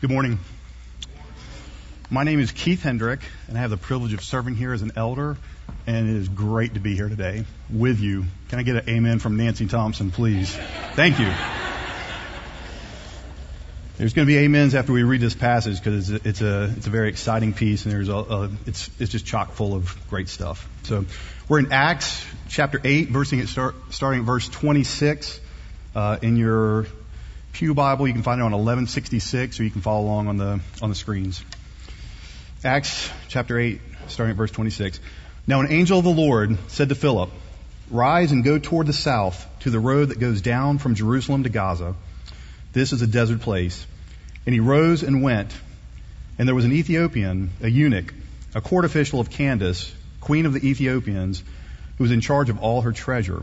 Good morning. My name is Keith Hendrick, and I have the privilege of serving here as an elder, and it is great to be here today with you. Can I get an amen from Nancy Thompson, please? Thank you. There's going to be amens after we read this passage because it's, it's, a it's a very exciting piece, and there's a, a, it's it's just chock full of great stuff. So we're in Acts chapter eight, versing it start, starting at verse 26 uh, in your Pew Bible. You can find it on 1166, or you can follow along on the on the screens. Acts chapter 8, starting at verse 26. Now an angel of the Lord said to Philip, Rise and go toward the south to the road that goes down from Jerusalem to Gaza. This is a desert place. And he rose and went. And there was an Ethiopian, a eunuch, a court official of Candace, queen of the Ethiopians, who was in charge of all her treasure.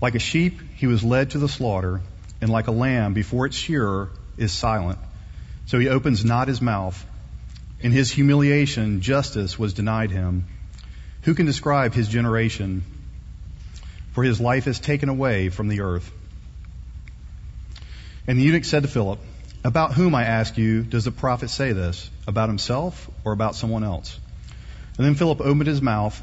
Like a sheep, he was led to the slaughter, and like a lamb before its shearer is silent. So he opens not his mouth. In his humiliation, justice was denied him. Who can describe his generation? For his life is taken away from the earth. And the eunuch said to Philip, About whom, I ask you, does the prophet say this? About himself or about someone else? And then Philip opened his mouth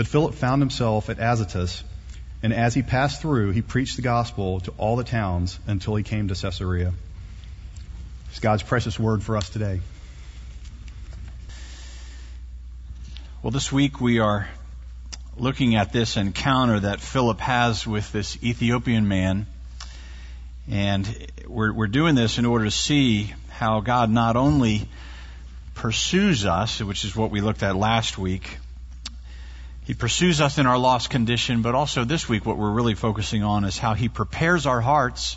But Philip found himself at Azotus, and as he passed through, he preached the gospel to all the towns until he came to Caesarea. It's God's precious word for us today. Well, this week we are looking at this encounter that Philip has with this Ethiopian man. And we're, we're doing this in order to see how God not only pursues us, which is what we looked at last week, he pursues us in our lost condition, but also this week what we're really focusing on is how He prepares our hearts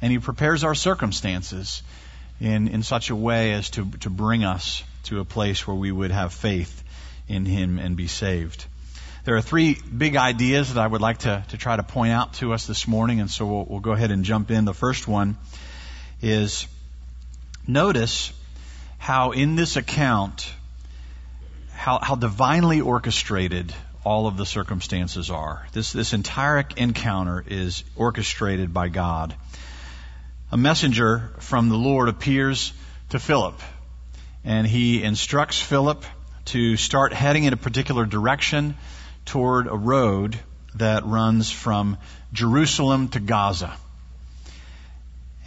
and He prepares our circumstances in, in such a way as to, to bring us to a place where we would have faith in Him and be saved. There are three big ideas that I would like to, to try to point out to us this morning, and so we'll, we'll go ahead and jump in. The first one is notice how in this account, how, how divinely orchestrated all of the circumstances are. This, this entire encounter is orchestrated by God. A messenger from the Lord appears to Philip, and he instructs Philip to start heading in a particular direction toward a road that runs from Jerusalem to Gaza.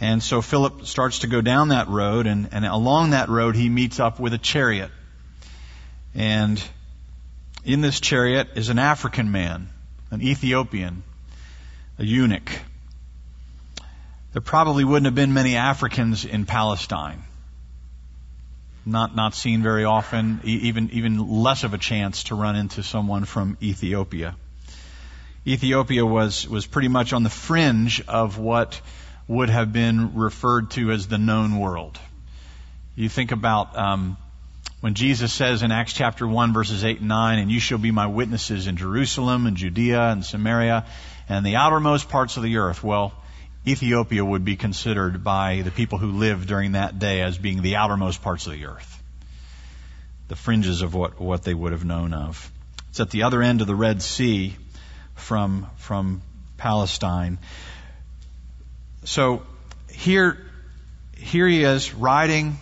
And so Philip starts to go down that road, and, and along that road he meets up with a chariot. And in this chariot is an African man, an Ethiopian, a eunuch. There probably wouldn't have been many Africans in Palestine. Not, not seen very often, even, even less of a chance to run into someone from Ethiopia. Ethiopia was, was pretty much on the fringe of what would have been referred to as the known world. You think about um, when Jesus says in Acts chapter 1 verses 8 and 9, and you shall be my witnesses in Jerusalem and Judea and Samaria and the outermost parts of the earth. Well, Ethiopia would be considered by the people who lived during that day as being the outermost parts of the earth. The fringes of what, what they would have known of. It's at the other end of the Red Sea from, from Palestine. So here, here he is riding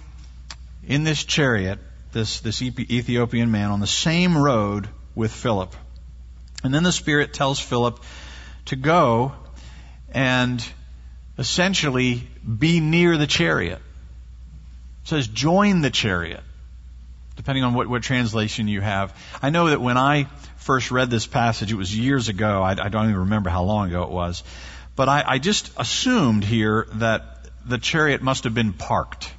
in this chariot this, this Ethiopian man on the same road with Philip. And then the Spirit tells Philip to go and essentially be near the chariot. It says, join the chariot. depending on what, what translation you have. I know that when I first read this passage, it was years ago. I, I don't even remember how long ago it was. But I, I just assumed here that the chariot must have been parked.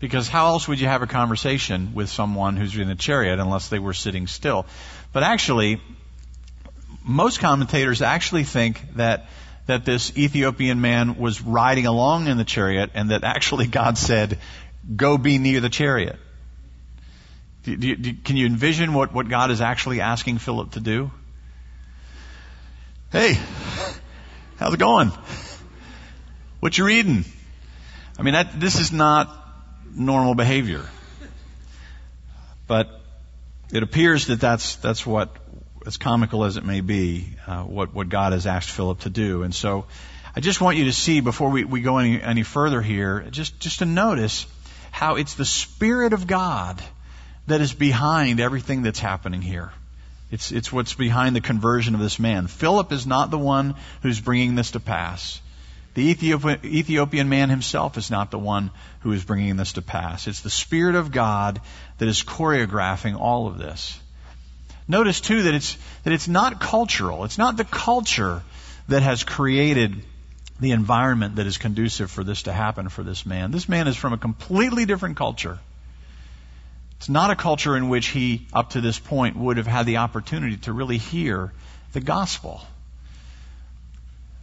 Because how else would you have a conversation with someone who's in a chariot unless they were sitting still? But actually, most commentators actually think that that this Ethiopian man was riding along in the chariot and that actually God said, go be near the chariot. Do, do, do, can you envision what, what God is actually asking Philip to do? Hey, how's it going? What you reading? I mean, that, this is not normal behavior. But it appears that that's, that's what, as comical as it may be, uh, what, what God has asked Philip to do. And so I just want you to see before we, we go any, any further here, just, just to notice how it's the Spirit of God that is behind everything that's happening here. It's, it's what's behind the conversion of this man. Philip is not the one who's bringing this to pass. The Ethiopian man himself is not the one who is bringing this to pass. It's the Spirit of God that is choreographing all of this. Notice too that it's, that it's not cultural. It's not the culture that has created the environment that is conducive for this to happen for this man. This man is from a completely different culture. It's not a culture in which he, up to this point, would have had the opportunity to really hear the gospel.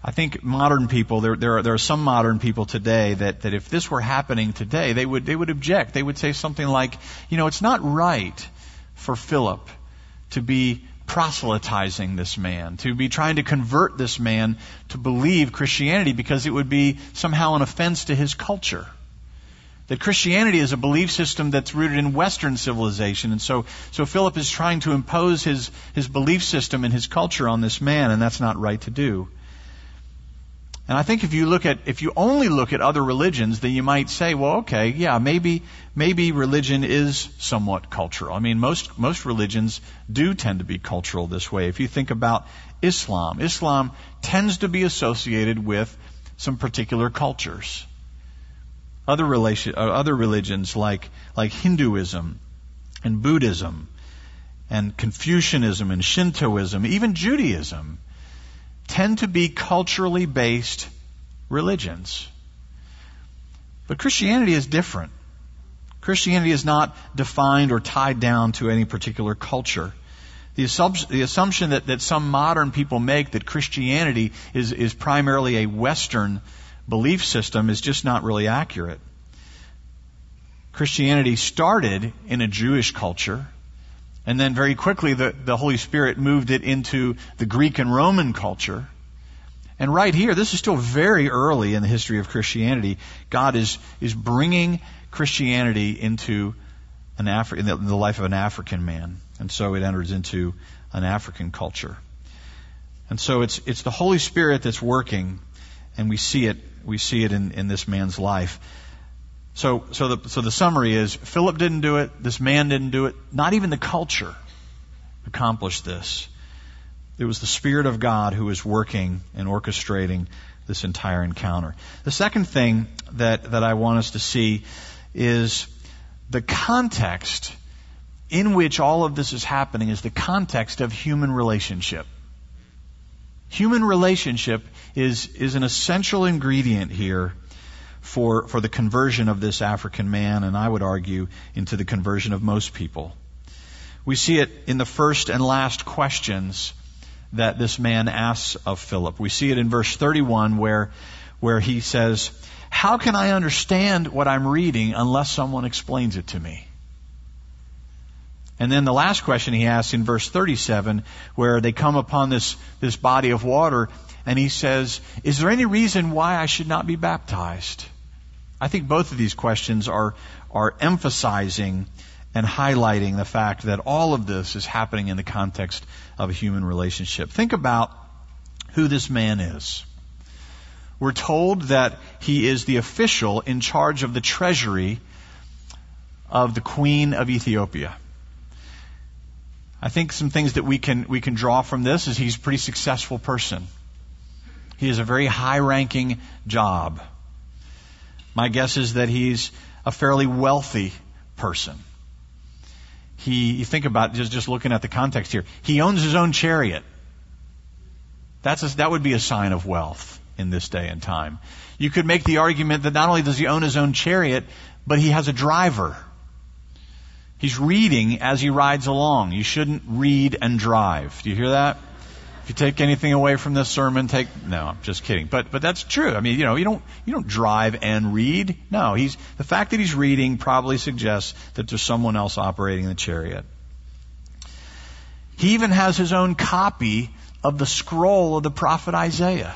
I think modern people, there, there, are, there are some modern people today that, that if this were happening today, they would, they would object. They would say something like, you know, it's not right for Philip to be proselytizing this man, to be trying to convert this man to believe Christianity because it would be somehow an offense to his culture. That Christianity is a belief system that's rooted in Western civilization. And so, so Philip is trying to impose his, his belief system and his culture on this man, and that's not right to do. And I think if you look at, if you only look at other religions, then you might say, well, okay, yeah, maybe, maybe religion is somewhat cultural. I mean, most, most religions do tend to be cultural this way. If you think about Islam, Islam tends to be associated with some particular cultures. Other, relation, uh, other religions like, like Hinduism and Buddhism and Confucianism and Shintoism, even Judaism, tend to be culturally based religions. But Christianity is different. Christianity is not defined or tied down to any particular culture. The assumption, the assumption that, that some modern people make that Christianity is, is primarily a Western belief system is just not really accurate. Christianity started in a Jewish culture, and then very quickly the, the Holy Spirit moved it into the Greek and Roman culture. And right here, this is still very early in the history of Christianity. God is, is bringing Christianity into an Afri- in the, in the life of an African man. And so it enters into an African culture. And so it's, it's the Holy Spirit that's working and we see it, we see it in, in this man's life. So, so the, so the summary is Philip didn't do it, this man didn't do it, not even the culture accomplished this. It was the Spirit of God who was working and orchestrating this entire encounter. The second thing that, that I want us to see is the context in which all of this is happening is the context of human relationship. Human relationship is, is an essential ingredient here for, for the conversion of this African man, and I would argue into the conversion of most people. We see it in the first and last questions that this man asks of Philip. We see it in verse 31 where, where he says, How can I understand what I'm reading unless someone explains it to me? And then the last question he asks in verse 37, where they come upon this, this body of water, and he says, Is there any reason why I should not be baptized? I think both of these questions are, are emphasizing and highlighting the fact that all of this is happening in the context of a human relationship. Think about who this man is. We're told that he is the official in charge of the treasury of the Queen of Ethiopia. I think some things that we can, we can draw from this is he's a pretty successful person. He has a very high ranking job. My guess is that he's a fairly wealthy person. he, you think about just, just looking at the context here. He owns his own chariot. That's a, that would be a sign of wealth in this day and time. You could make the argument that not only does he own his own chariot, but he has a driver. He's reading as he rides along. You shouldn't read and drive. Do you hear that? If you take anything away from this sermon, take no, I'm just kidding. But but that's true. I mean, you know, you don't you don't drive and read. No, he's the fact that he's reading probably suggests that there's someone else operating the chariot. He even has his own copy of the scroll of the prophet Isaiah.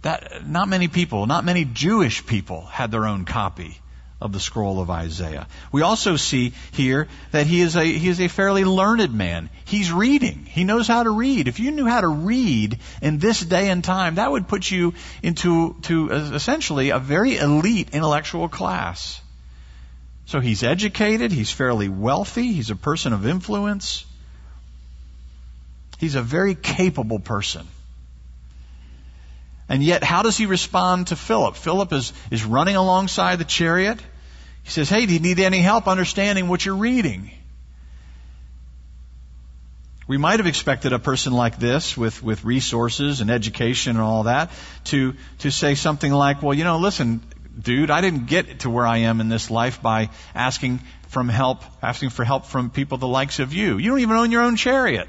That not many people, not many Jewish people had their own copy of the scroll of Isaiah. We also see here that he is a he is a fairly learned man. He's reading. He knows how to read. If you knew how to read in this day and time, that would put you into to essentially a very elite intellectual class. So he's educated, he's fairly wealthy, he's a person of influence. He's a very capable person. And yet, how does he respond to Philip? Philip is, is running alongside the chariot. He says, Hey, do you need any help understanding what you're reading? We might have expected a person like this with, with resources and education and all that to, to say something like, well, you know, listen, dude, I didn't get to where I am in this life by asking from help, asking for help from people the likes of you. You don't even own your own chariot.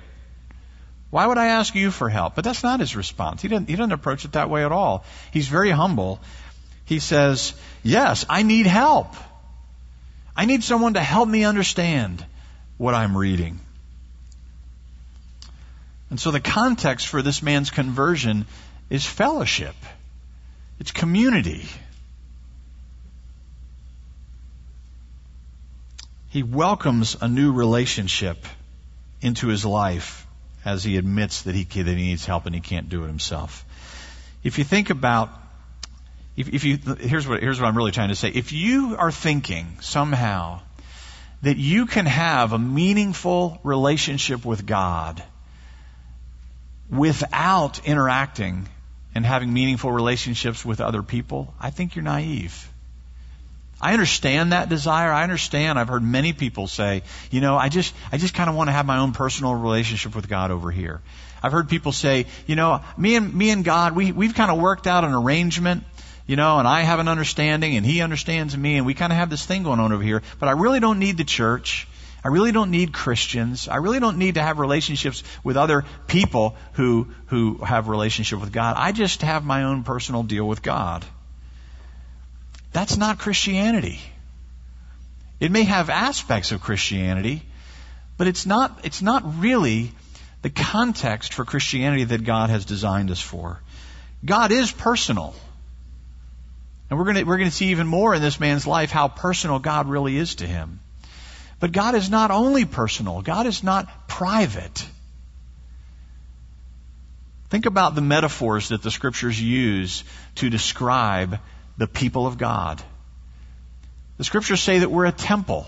Why would I ask you for help? But that's not his response. He doesn't, he doesn't approach it that way at all. He's very humble. He says, yes, I need help. I need someone to help me understand what I'm reading. And so the context for this man's conversion is fellowship. It's community. He welcomes a new relationship into his life as he admits that he, that he needs help and he can't do it himself. If you think about if, if you, here's what, here's what I'm really trying to say. If you are thinking somehow that you can have a meaningful relationship with God without interacting and having meaningful relationships with other people, I think you're naive. I understand that desire. I understand. I've heard many people say, you know, I just, I just kind of want to have my own personal relationship with God over here. I've heard people say, you know, me and, me and God, we, we've kind of worked out an arrangement you know, and I have an understanding and he understands me and we kind of have this thing going on over here, but I really don't need the church. I really don't need Christians. I really don't need to have relationships with other people who, who have relationship with God. I just have my own personal deal with God. That's not Christianity. It may have aspects of Christianity, but it's not, it's not really the context for Christianity that God has designed us for. God is personal. And we're going to, we're to see even more in this man's life how personal God really is to him. But God is not only personal, God is not private. Think about the metaphors that the scriptures use to describe the people of God. The scriptures say that we're a temple.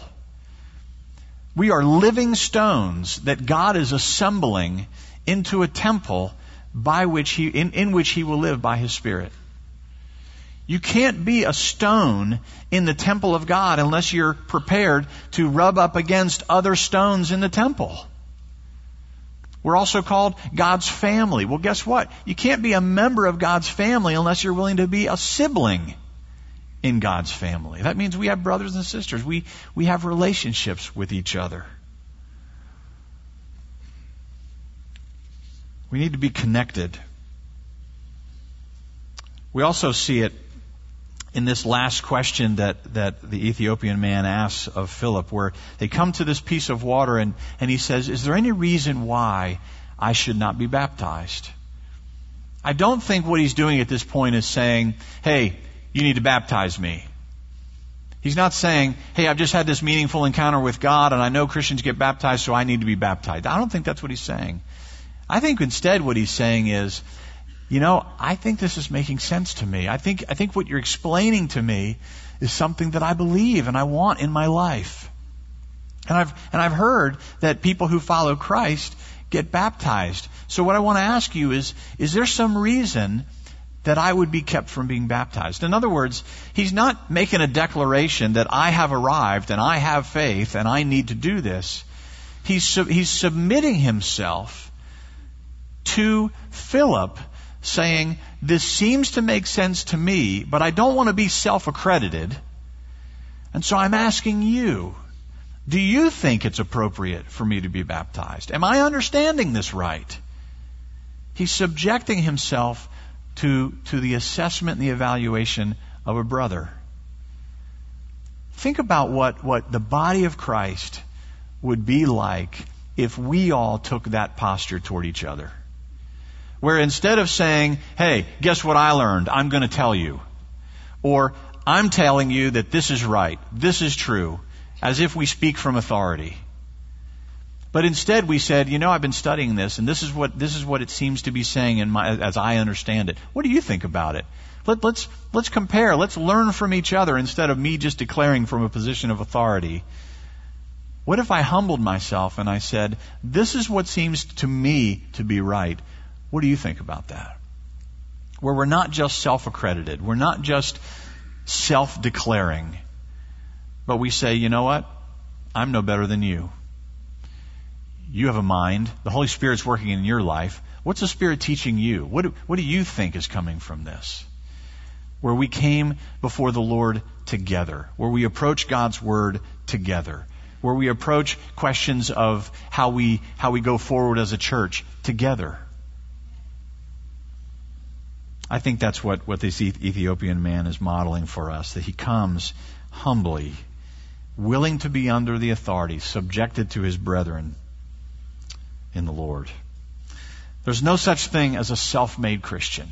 We are living stones that God is assembling into a temple by which he, in, in which he will live by his Spirit. You can't be a stone in the temple of God unless you're prepared to rub up against other stones in the temple. We're also called God's family. Well, guess what? You can't be a member of God's family unless you're willing to be a sibling in God's family. That means we have brothers and sisters. We, we have relationships with each other. We need to be connected. We also see it in this last question that, that the Ethiopian man asks of Philip, where they come to this piece of water and, and he says, Is there any reason why I should not be baptized? I don't think what he's doing at this point is saying, Hey, you need to baptize me. He's not saying, Hey, I've just had this meaningful encounter with God and I know Christians get baptized, so I need to be baptized. I don't think that's what he's saying. I think instead what he's saying is, you know, I think this is making sense to me. I think, I think what you're explaining to me is something that I believe and I want in my life. And I've, and I've heard that people who follow Christ get baptized. So what I want to ask you is, is there some reason that I would be kept from being baptized. In other words, he's not making a declaration that I have arrived and I have faith and I need to do this. He's, he's submitting himself to Philip saying, this seems to make sense to me, but I don't want to be self-accredited. And so I'm asking you, do you think it's appropriate for me to be baptized? Am I understanding this right? He's subjecting himself to, to the assessment and the evaluation of a brother. Think about what, what the body of Christ would be like if we all took that posture toward each other. Where instead of saying, hey, guess what I learned? I'm going to tell you. Or, I'm telling you that this is right, this is true, as if we speak from authority. But instead we said, you know, I've been studying this and this is what, this is what it seems to be saying in my, as I understand it. What do you think about it? Let, let's, let's compare. Let's learn from each other instead of me just declaring from a position of authority. What if I humbled myself and I said, this is what seems to me to be right. What do you think about that? Where we're not just self-accredited. We're not just self-declaring. But we say, you know what? I'm no better than you. You have a mind. The Holy Spirit's working in your life. What's the Spirit teaching you? What do, what do you think is coming from this? Where we came before the Lord together, where we approach God's Word together, where we approach questions of how we, how we go forward as a church together. I think that's what, what this Ethiopian man is modeling for us, that he comes humbly, willing to be under the authority, subjected to his brethren, in the Lord. There's no such thing as a self-made Christian.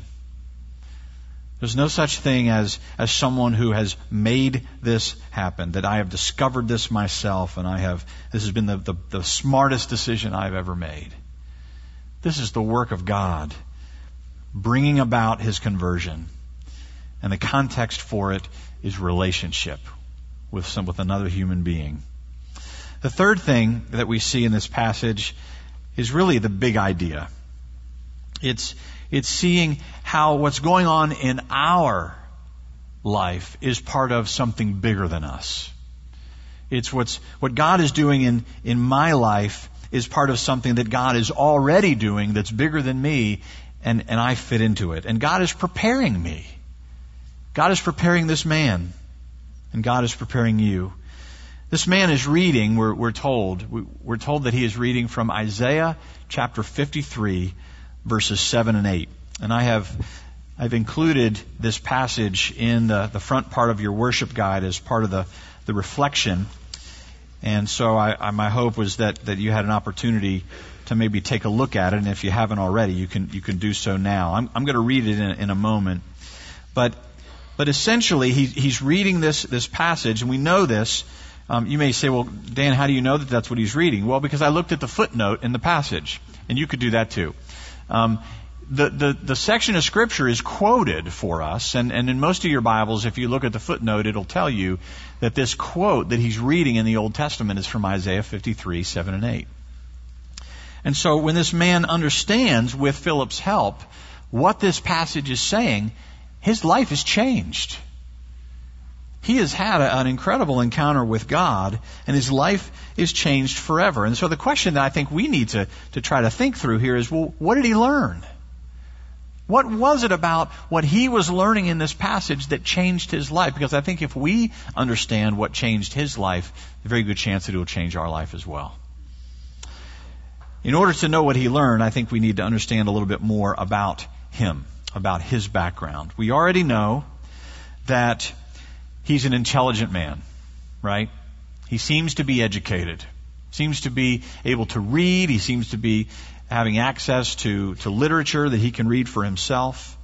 There's no such thing as, as someone who has made this happen, that I have discovered this myself and I have, this has been the, the, the smartest decision I've ever made. This is the work of God bringing about his conversion. And the context for it is relationship with some, with another human being. The third thing that we see in this passage is really the big idea. It's, it's seeing how what's going on in our life is part of something bigger than us. It's what's, what God is doing in, in my life is part of something that God is already doing that's bigger than me, and, and I fit into it. And God is preparing me. God is preparing this man, and God is preparing you. This man is reading, we're, we're told, we're told that he is reading from Isaiah chapter 53, verses 7 and 8. And I have, I've included this passage in the, the front part of your worship guide as part of the, the reflection. And so I, I, my hope was that, that you had an opportunity to maybe take a look at it. And if you haven't already, you can, you can do so now. I'm, I'm going to read it in, in a moment. But, but essentially, he, he's reading this, this passage, and we know this um, you may say, well, Dan, how do you know that that's what he's reading? Well, because I looked at the footnote in the passage, and you could do that too. Um, the, the, the section of scripture is quoted for us, and, and in most of your Bibles, if you look at the footnote, it'll tell you that this quote that he's reading in the Old Testament is from Isaiah 53, 7 and 8. And so when this man understands, with Philip's help, what this passage is saying, his life is changed he has had a, an incredible encounter with God, and his life is changed forever. And so the question that I think we need to, to try to think through here is, well, what did he learn? What was it about what he was learning in this passage that changed his life? Because I think if we understand what changed his life, a very good chance that it will change our life as well. In order to know what he learned, I think we need to understand a little bit more about him, about his background. We already know that he's an intelligent man, right? He seems to be educated, seems to be able to read, he seems to be having access to, to literature that he can read for himself.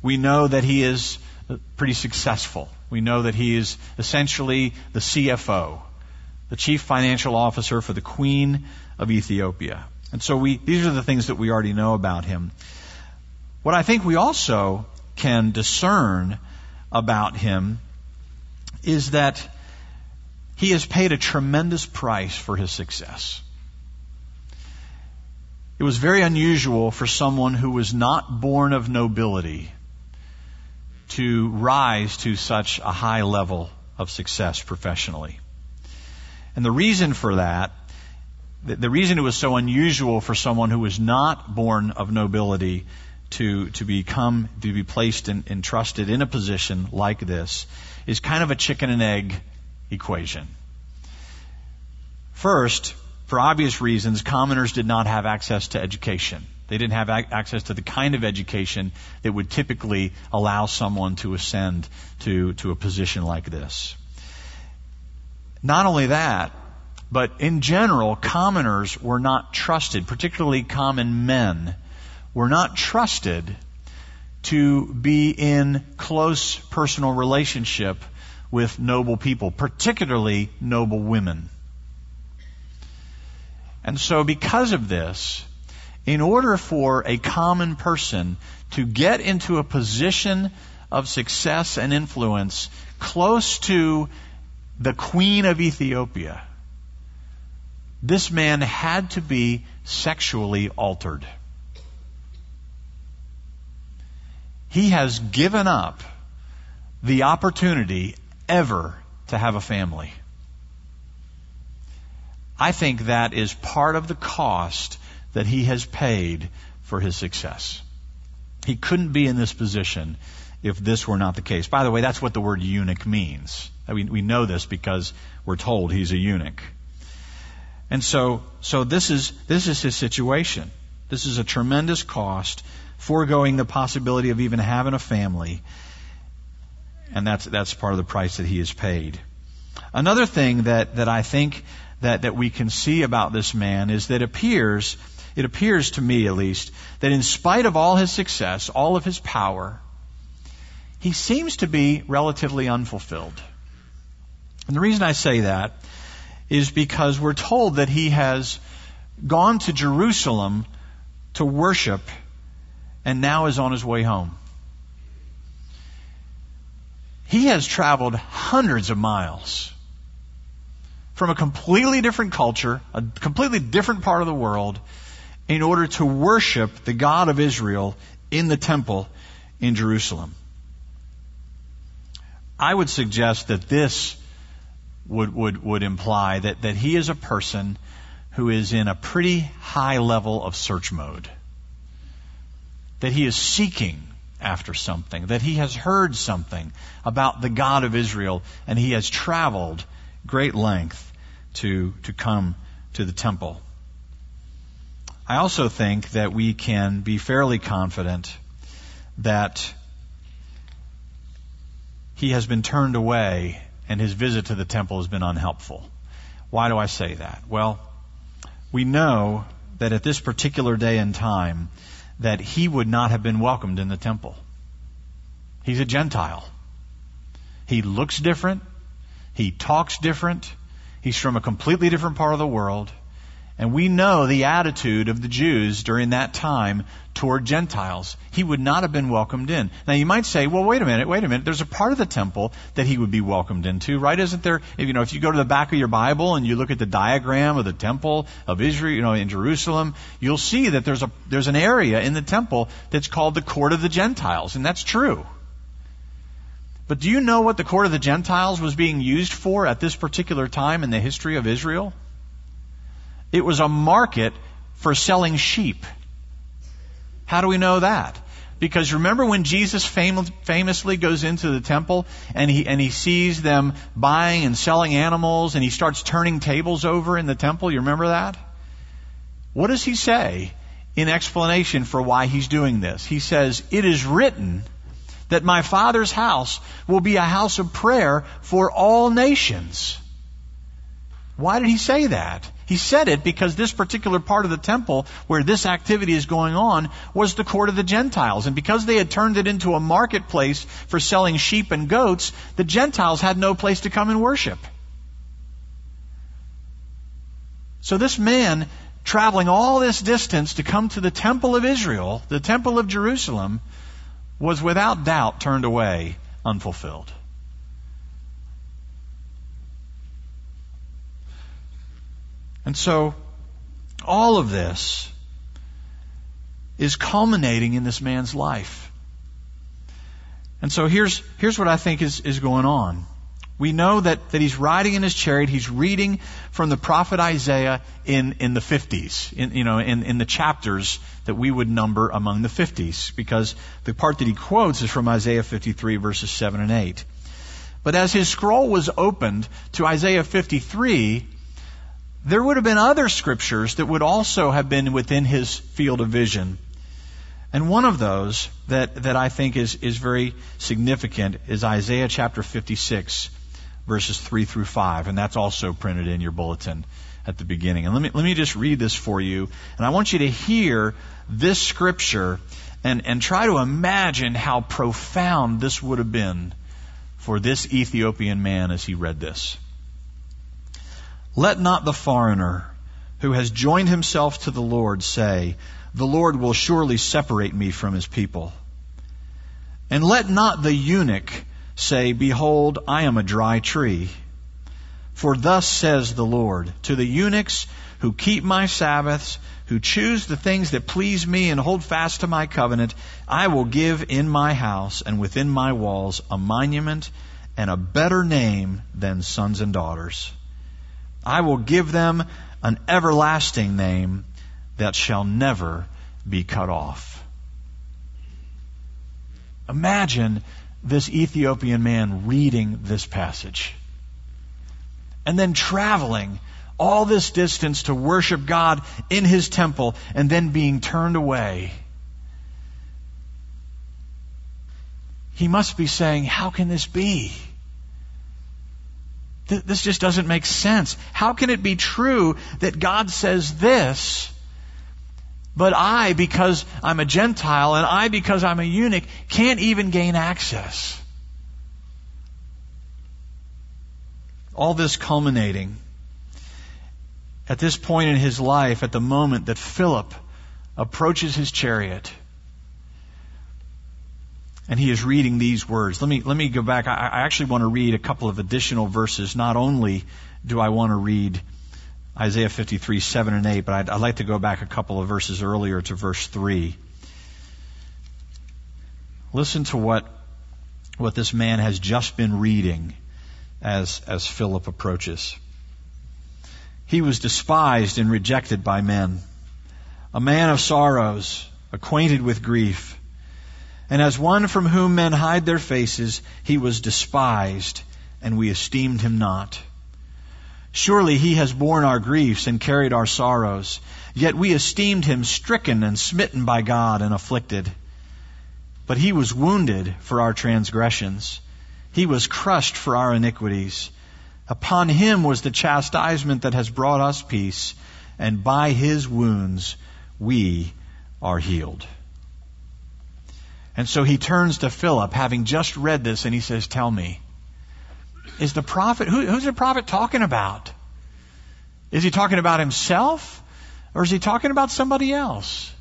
We know that he is uh, pretty successful. We know that he is essentially the CFO, the chief financial officer for the Queen of Ethiopia. And so we, these are the things that we already know about him. What I think we also can discern about him is that he has paid a tremendous price for his success. It was very unusual for someone who was not born of nobility to rise to such a high level of success professionally. And the reason for that, the reason it was so unusual for someone who was not born of nobility to, to become, to be placed and entrusted in a position like this is kind of a chicken and egg equation. First, for obvious reasons, commoners did not have access to education. They didn't have access to the kind of education that would typically allow someone to ascend to, to a position like this. Not only that, but in general, commoners were not trusted, particularly common men, were not trusted to be in close personal relationship with noble people, particularly noble women. And so because of this, in order for a common person to get into a position of success and influence close to the queen of Ethiopia, this man had to be sexually altered. He has given up the opportunity ever to have a family. I think that is part of the cost that he has paid for his success. He couldn't be in this position if this were not the case. By the way, that's what the word eunuch means. I mean, we know this because we're told he's a eunuch. And so, so this is, this is his situation. This is a tremendous cost, foregoing the possibility of even having a family. And that's, that's part of the price that he has paid. Another thing that, that I think that, that we can see about this man is that it appears it appears to me at least, that in spite of all his success, all of his power, he seems to be relatively unfulfilled. And the reason I say that is because we're told that he has gone to Jerusalem to worship and now is on his way home. He has traveled hundreds of miles from a completely different culture, a completely different part of the world, in order to worship the God of Israel in the temple in Jerusalem. I would suggest that this would, would, would imply that, that he is a person who is in a pretty high level of search mode. That he is seeking after something, that he has heard something about the God of Israel, and he has traveled great length to, to come to the temple. I also think that we can be fairly confident that he has been turned away and his visit to the temple has been unhelpful. Why do I say that? Well, we know that at this particular day and time that he would not have been welcomed in the temple. He's a Gentile. He looks different. He talks different. He's from a completely different part of the world. And we know the attitude of the Jews during that time toward Gentiles. He would not have been welcomed in. Now you might say, well, wait a minute, wait a minute. There's a part of the temple that he would be welcomed into, right? Isn't there, if, you know, if you go to the back of your Bible and you look at the diagram of the temple of Israel, you know, in Jerusalem, you'll see that there's a, there's an area in the temple that's called the court of the Gentiles. And that's true. But do you know what the court of the Gentiles was being used for at this particular time in the history of Israel? It was a market for selling sheep. How do we know that? Because remember when Jesus fam- famously goes into the temple and he, and he sees them buying and selling animals and he starts turning tables over in the temple? You remember that? What does he say in explanation for why he's doing this? He says, It is written that my Father's house will be a house of prayer for all nations. Why did he say that? He said it because this particular part of the temple where this activity is going on was the court of the Gentiles. And because they had turned it into a marketplace for selling sheep and goats, the Gentiles had no place to come and worship. So this man, traveling all this distance to come to the temple of Israel, the temple of Jerusalem, was without doubt turned away unfulfilled. And so, all of this is culminating in this man's life. And so here's, here's what I think is, is going on. We know that, that he's riding in his chariot. He's reading from the prophet Isaiah in, in the 50s, in, you know, in, in the chapters that we would number among the 50s, because the part that he quotes is from Isaiah 53 verses 7 and 8. But as his scroll was opened to Isaiah 53, there would have been other scriptures that would also have been within his field of vision. And one of those that, that I think is, is very significant is Isaiah chapter 56, verses 3 through 5. And that's also printed in your bulletin at the beginning. And let me, let me just read this for you. And I want you to hear this scripture and, and try to imagine how profound this would have been for this Ethiopian man as he read this. Let not the foreigner who has joined himself to the Lord say, The Lord will surely separate me from his people. And let not the eunuch say, Behold, I am a dry tree. For thus says the Lord, to the eunuchs who keep my Sabbaths, who choose the things that please me and hold fast to my covenant, I will give in my house and within my walls a monument and a better name than sons and daughters. I will give them an everlasting name that shall never be cut off. Imagine this Ethiopian man reading this passage and then traveling all this distance to worship God in his temple and then being turned away. He must be saying, How can this be? This just doesn't make sense. How can it be true that God says this, but I, because I'm a Gentile, and I, because I'm a eunuch, can't even gain access? All this culminating at this point in his life, at the moment that Philip approaches his chariot and he is reading these words. Let me, let me go back. I, I actually want to read a couple of additional verses. Not only do I want to read Isaiah 53, 7 and 8, but I'd, I'd like to go back a couple of verses earlier to verse 3. Listen to what, what this man has just been reading as, as Philip approaches. He was despised and rejected by men, a man of sorrows, acquainted with grief. And as one from whom men hide their faces, he was despised, and we esteemed him not. Surely he has borne our griefs and carried our sorrows, yet we esteemed him stricken and smitten by God and afflicted. But he was wounded for our transgressions. He was crushed for our iniquities. Upon him was the chastisement that has brought us peace, and by his wounds we are healed. And so he turns to Philip, having just read this, and he says, Tell me, is the prophet, who, who's the prophet talking about? Is he talking about himself? Or is he talking about somebody else?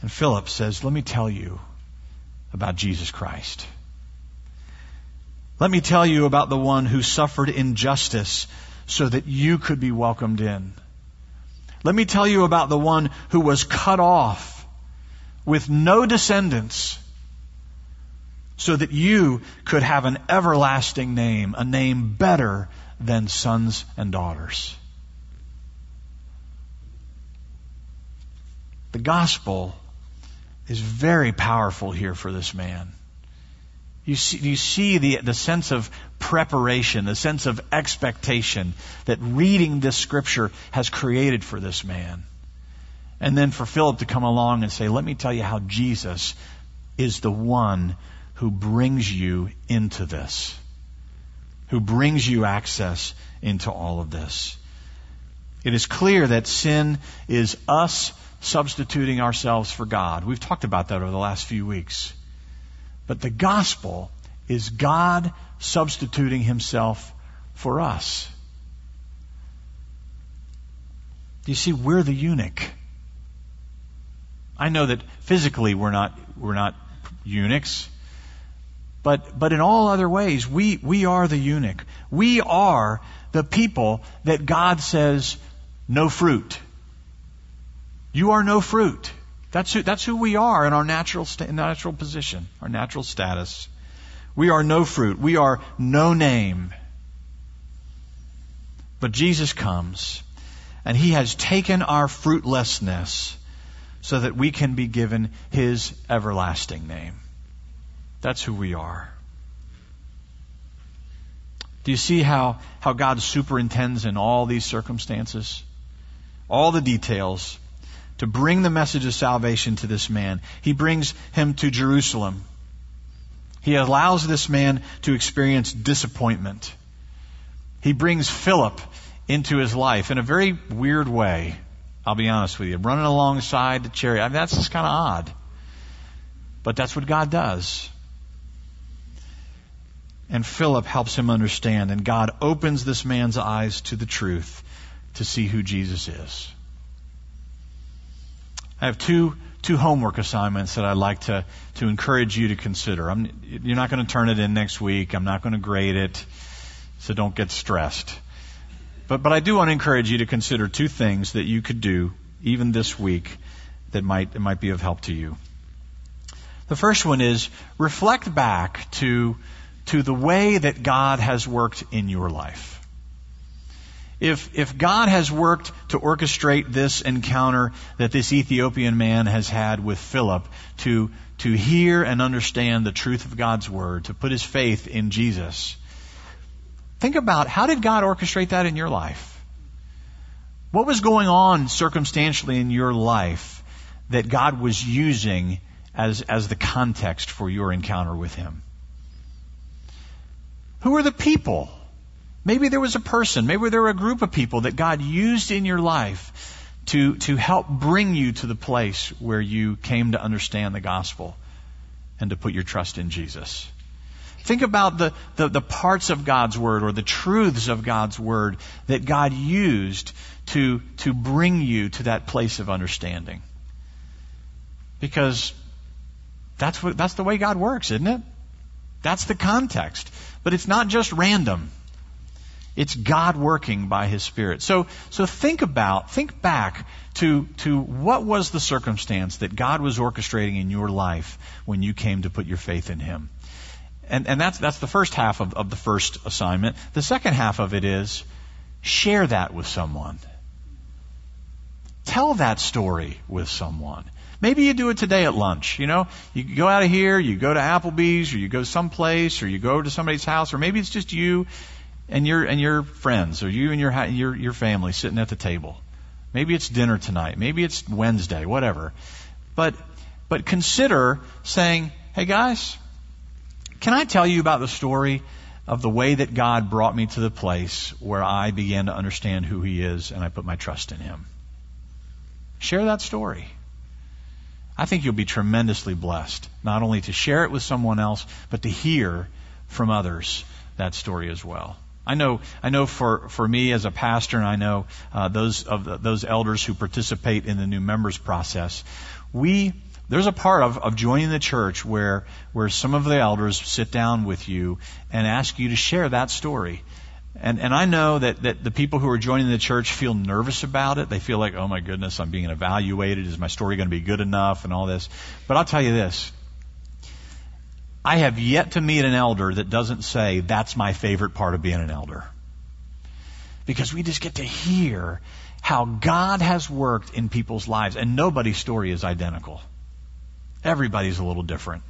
And Philip says, Let me tell you about Jesus Christ. Let me tell you about the one who suffered injustice so that you could be welcomed in. Let me tell you about the one who was cut off with no descendants so that you could have an everlasting name, a name better than sons and daughters. The gospel is very powerful here for this man. You see, you see the, the sense of preparation, the sense of expectation that reading this scripture has created for this man. And then for Philip to come along and say, let me tell you how Jesus is the one who brings you into this, who brings you access into all of this. It is clear that sin is us substituting ourselves for God. We've talked about that over the last few weeks. But the gospel is God substituting himself for us. You see, we're the eunuch. I know that physically we're not, we're not eunuchs. But, but in all other ways, we, we are the eunuch. We are the people that God says, no fruit. You are no fruit. That's who, that's who we are in our natural, sta- natural position, our natural status. We are no fruit. We are no name. But Jesus comes and he has taken our fruitlessness so that we can be given his everlasting name. That's who we are. Do you see how, how God superintends in all these circumstances? All the details to bring the message of salvation to this man. He brings him to Jerusalem. He allows this man to experience disappointment. He brings Philip into his life in a very weird way. I'll be honest with you. Running alongside the chariot. I mean, that's just kind of odd. But that's what God does. And Philip helps him understand, and God opens this man's eyes to the truth to see who Jesus is. I have two two homework assignments that I'd like to to encourage you to consider. I'm, you're not going to turn it in next week. I'm not going to grade it, so don't get stressed. But but I do want to encourage you to consider two things that you could do even this week that might that might be of help to you. The first one is reflect back to to the way that God has worked in your life if, if God has worked to orchestrate this encounter that this Ethiopian man has had with Philip to, to hear and understand the truth of God's word, to put his faith in Jesus, think about how did God orchestrate that in your life? What was going on circumstantially in your life that God was using as, as the context for your encounter with him? Who are the people Maybe there was a person, maybe there were a group of people that God used in your life to, to help bring you to the place where you came to understand the gospel and to put your trust in Jesus. Think about the, the, the, parts of God's Word or the truths of God's Word that God used to, to bring you to that place of understanding. Because that's, what, that's the way God works, isn't it? That's the context. But it's not just random. It's God working by His Spirit. So, so think about, think back to, to what was the circumstance that God was orchestrating in your life when you came to put your faith in Him. And, and that's, that's the first half of, of the first assignment. The second half of it is share that with someone. Tell that story with someone. Maybe you do it today at lunch. You know, you go out of here, you go to Applebee's, or you go someplace, or you go to somebody's house, or maybe it's just you and your and your friends or you and your your your family sitting at the table. Maybe it's dinner tonight. Maybe it's Wednesday. Whatever. But but consider saying, "Hey guys, can I tell you about the story of the way that God brought me to the place where I began to understand who He is and I put my trust in Him?" Share that story. I think you'll be tremendously blessed, not only to share it with someone else, but to hear from others that story as well. I know, I know for, for me as a pastor, and I know uh, those of the, those elders who participate in the new members process, we there's a part of, of joining the church where where some of the elders sit down with you and ask you to share that story. And and I know that, that the people who are joining the church feel nervous about it. They feel like, oh my goodness, I'm being evaluated. Is my story going to be good enough and all this? But I'll tell you this. I have yet to meet an elder that doesn't say, that's my favorite part of being an elder. Because we just get to hear how God has worked in people's lives, and nobody's story is identical. Everybody's a little different.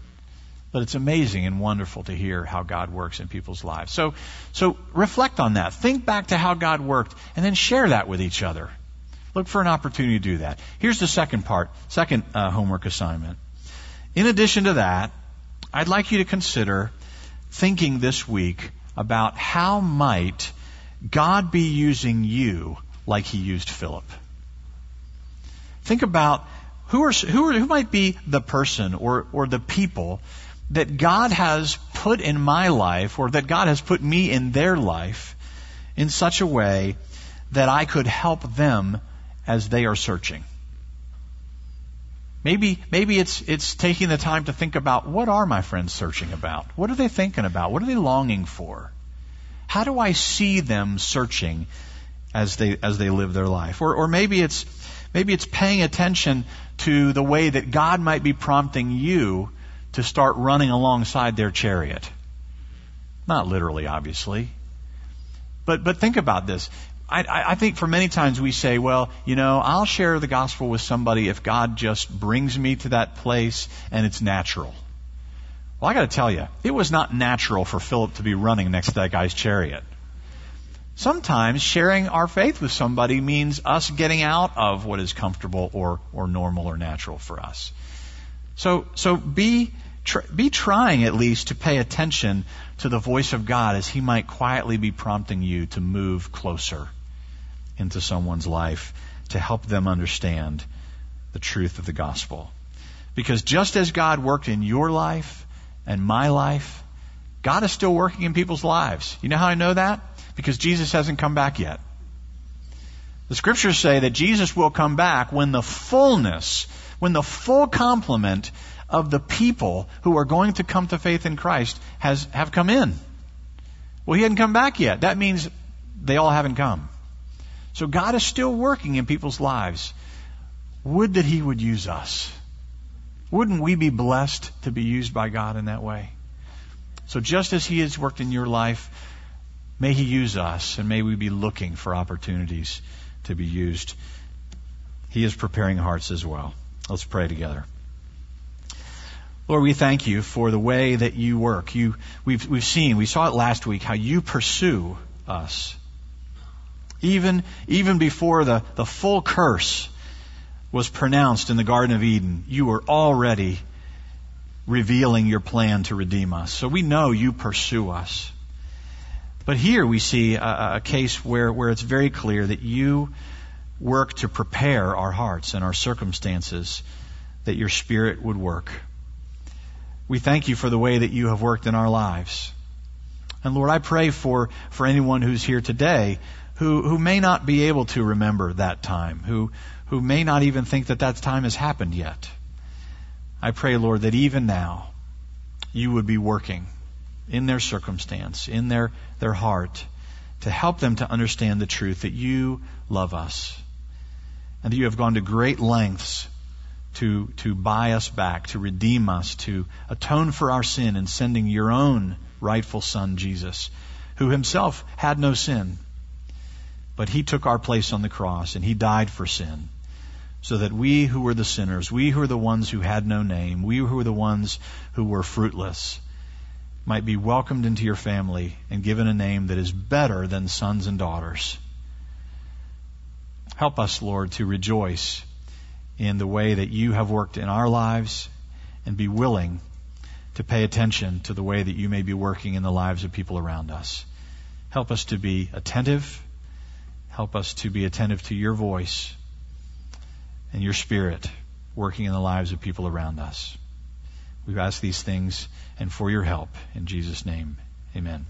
But it's amazing and wonderful to hear how God works in people's lives. So, so reflect on that. Think back to how God worked, and then share that with each other. Look for an opportunity to do that. Here's the second part, second uh, homework assignment. In addition to that, I'd like you to consider thinking this week about how might God be using you like he used Philip. Think about who are, who, are, who might be the person or, or the people that God has put in my life or that God has put me in their life in such a way that I could help them as they are searching. Maybe, maybe it's, it's taking the time to think about what are my friends searching about? What are they thinking about? What are they longing for? How do I see them searching as they, as they live their life? Or, or maybe it's, Maybe it's paying attention to the way that God might be prompting you to start running alongside their chariot. Not literally, obviously. But, but think about this. I, I think for many times we say, well, you know, I'll share the gospel with somebody if God just brings me to that place and it's natural. Well, I got to tell you, it was not natural for Philip to be running next to that guy's chariot. Sometimes sharing our faith with somebody means us getting out of what is comfortable or, or normal or natural for us. So, so be, tr- be trying at least to pay attention to the voice of God as He might quietly be prompting you to move closer into someone's life to help them understand the truth of the gospel. Because just as God worked in your life and my life, God is still working in people's lives. You know how I know that? Because Jesus hasn't come back yet. The scriptures say that Jesus will come back when the fullness, when the full complement of the people who are going to come to faith in Christ has have come in. Well, he hadn't come back yet. That means they all haven't come. So God is still working in people's lives. Would that he would use us. Wouldn't we be blessed to be used by God in that way? So just as he has worked in your life, may he use us and may we be looking for opportunities to be used. He is preparing hearts as well. Let's pray together. Lord, we thank you for the way that you work. You, we've, we've seen, we saw it last week, how you pursue us. Even, even before the, the full curse was pronounced in the Garden of Eden, you were already revealing your plan to redeem us. So we know you pursue us. But here we see a, a case where, where it's very clear that you work to prepare our hearts and our circumstances that your Spirit would work. We thank you for the way that you have worked in our lives. And Lord, I pray for, for anyone who's here today who, who may not be able to remember that time, who, who may not even think that that time has happened yet. I pray, Lord, that even now you would be working in their circumstance, in their, their heart, to help them to understand the truth that you love us and that you have gone to great lengths to, to buy us back, to redeem us, to atone for our sin in sending your own rightful Son, Jesus, who himself had no sin. But he took our place on the cross and he died for sin. So that we who were the sinners, we who were the ones who had no name, we who were the ones who were fruitless, might be welcomed into your family and given a name that is better than sons and daughters. Help us, Lord, to rejoice in the way that you have worked in our lives and be willing to pay attention to the way that you may be working in the lives of people around us. Help us to be attentive. Help us to be attentive to your voice and your spirit working in the lives of people around us. We ask these things and for your help. In Jesus' name, amen.